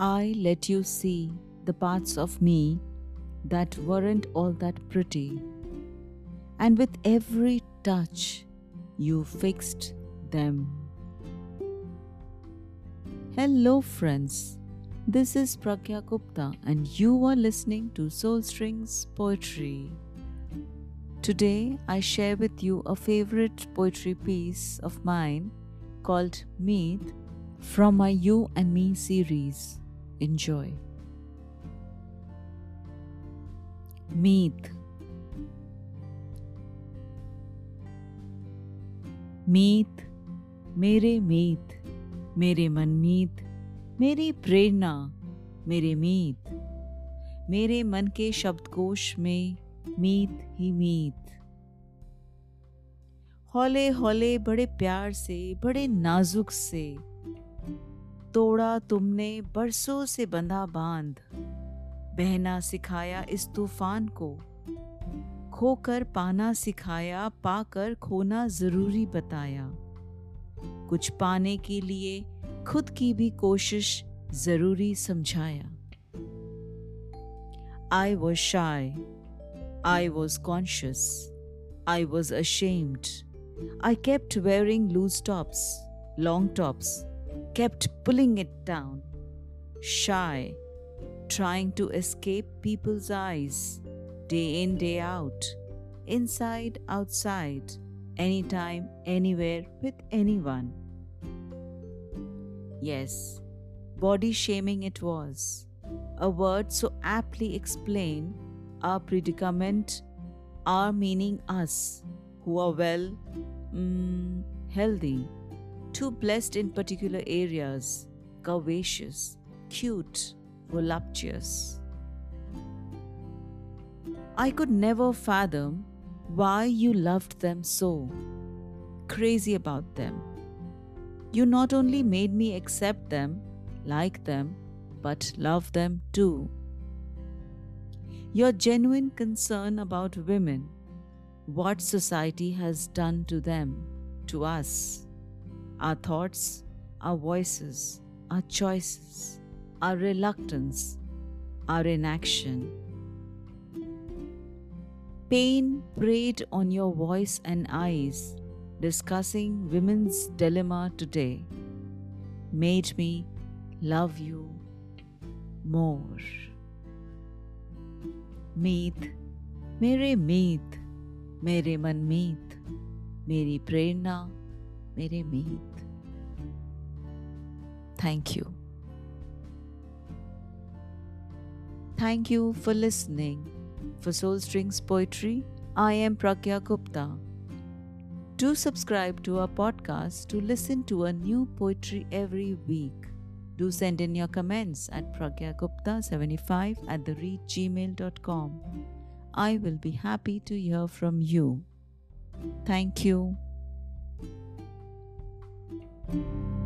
I let you see the parts of me that weren't all that pretty. And with every touch, you fixed them. Hello, friends. This is Pragya Gupta, and you are listening to Soul Strings Poetry. Today, I share with you a favorite poetry piece of mine called Meet from my You and Me series. Enjoy. Meet. मीत मेरे मीत मेरे मनमीत मेरी प्रेरणा. मेरे मीत मेरे मन के शब्दकोश में मीत ही मीत हौले हौले बड़े प्यार से, बड़े नाजुक से तोड़ा तुमने बरसों से बंधा बाँध। बहना सिखाया इस तूफ़ान को। खोकर पाना सिखाया, पाकर खोना ज़रूरी बताया। कुछ पाने के लिए खुद की भी कोशिश ज़रूरी समझाया। I was shy I was conscious I was ashamed I kept wearing loose tops long tops kept pulling it down, shy, trying to escape people's eyes, day in, day out, inside, outside, anytime, anywhere, with anyone. Yes, body shaming it was, a word so aptly explained our predicament, our meaning us, who are well, mm, healthy too blessed in particular areas, curvaceous, cute, voluptuous. I could never fathom why you loved them so, crazy about them. You not only made me accept them, like them, but love them too. Your genuine concern about women, what society has done to them, to us, our thoughts, our voices, our choices, our reluctance, our inaction Pain preyed on your voice and eyes, discussing women's dilemma today, made me love you more. Meet, mere meet, mere man meet, meri mere meet. Thank you. Thank you for listening for Soul Strings Poetry, I am Pragya Gupta. Do subscribe to our podcast to listen to a new poetry every week. Do send in your comments at pragyagupta75 at the gmail.com. I will be happy to hear from you. Thank you.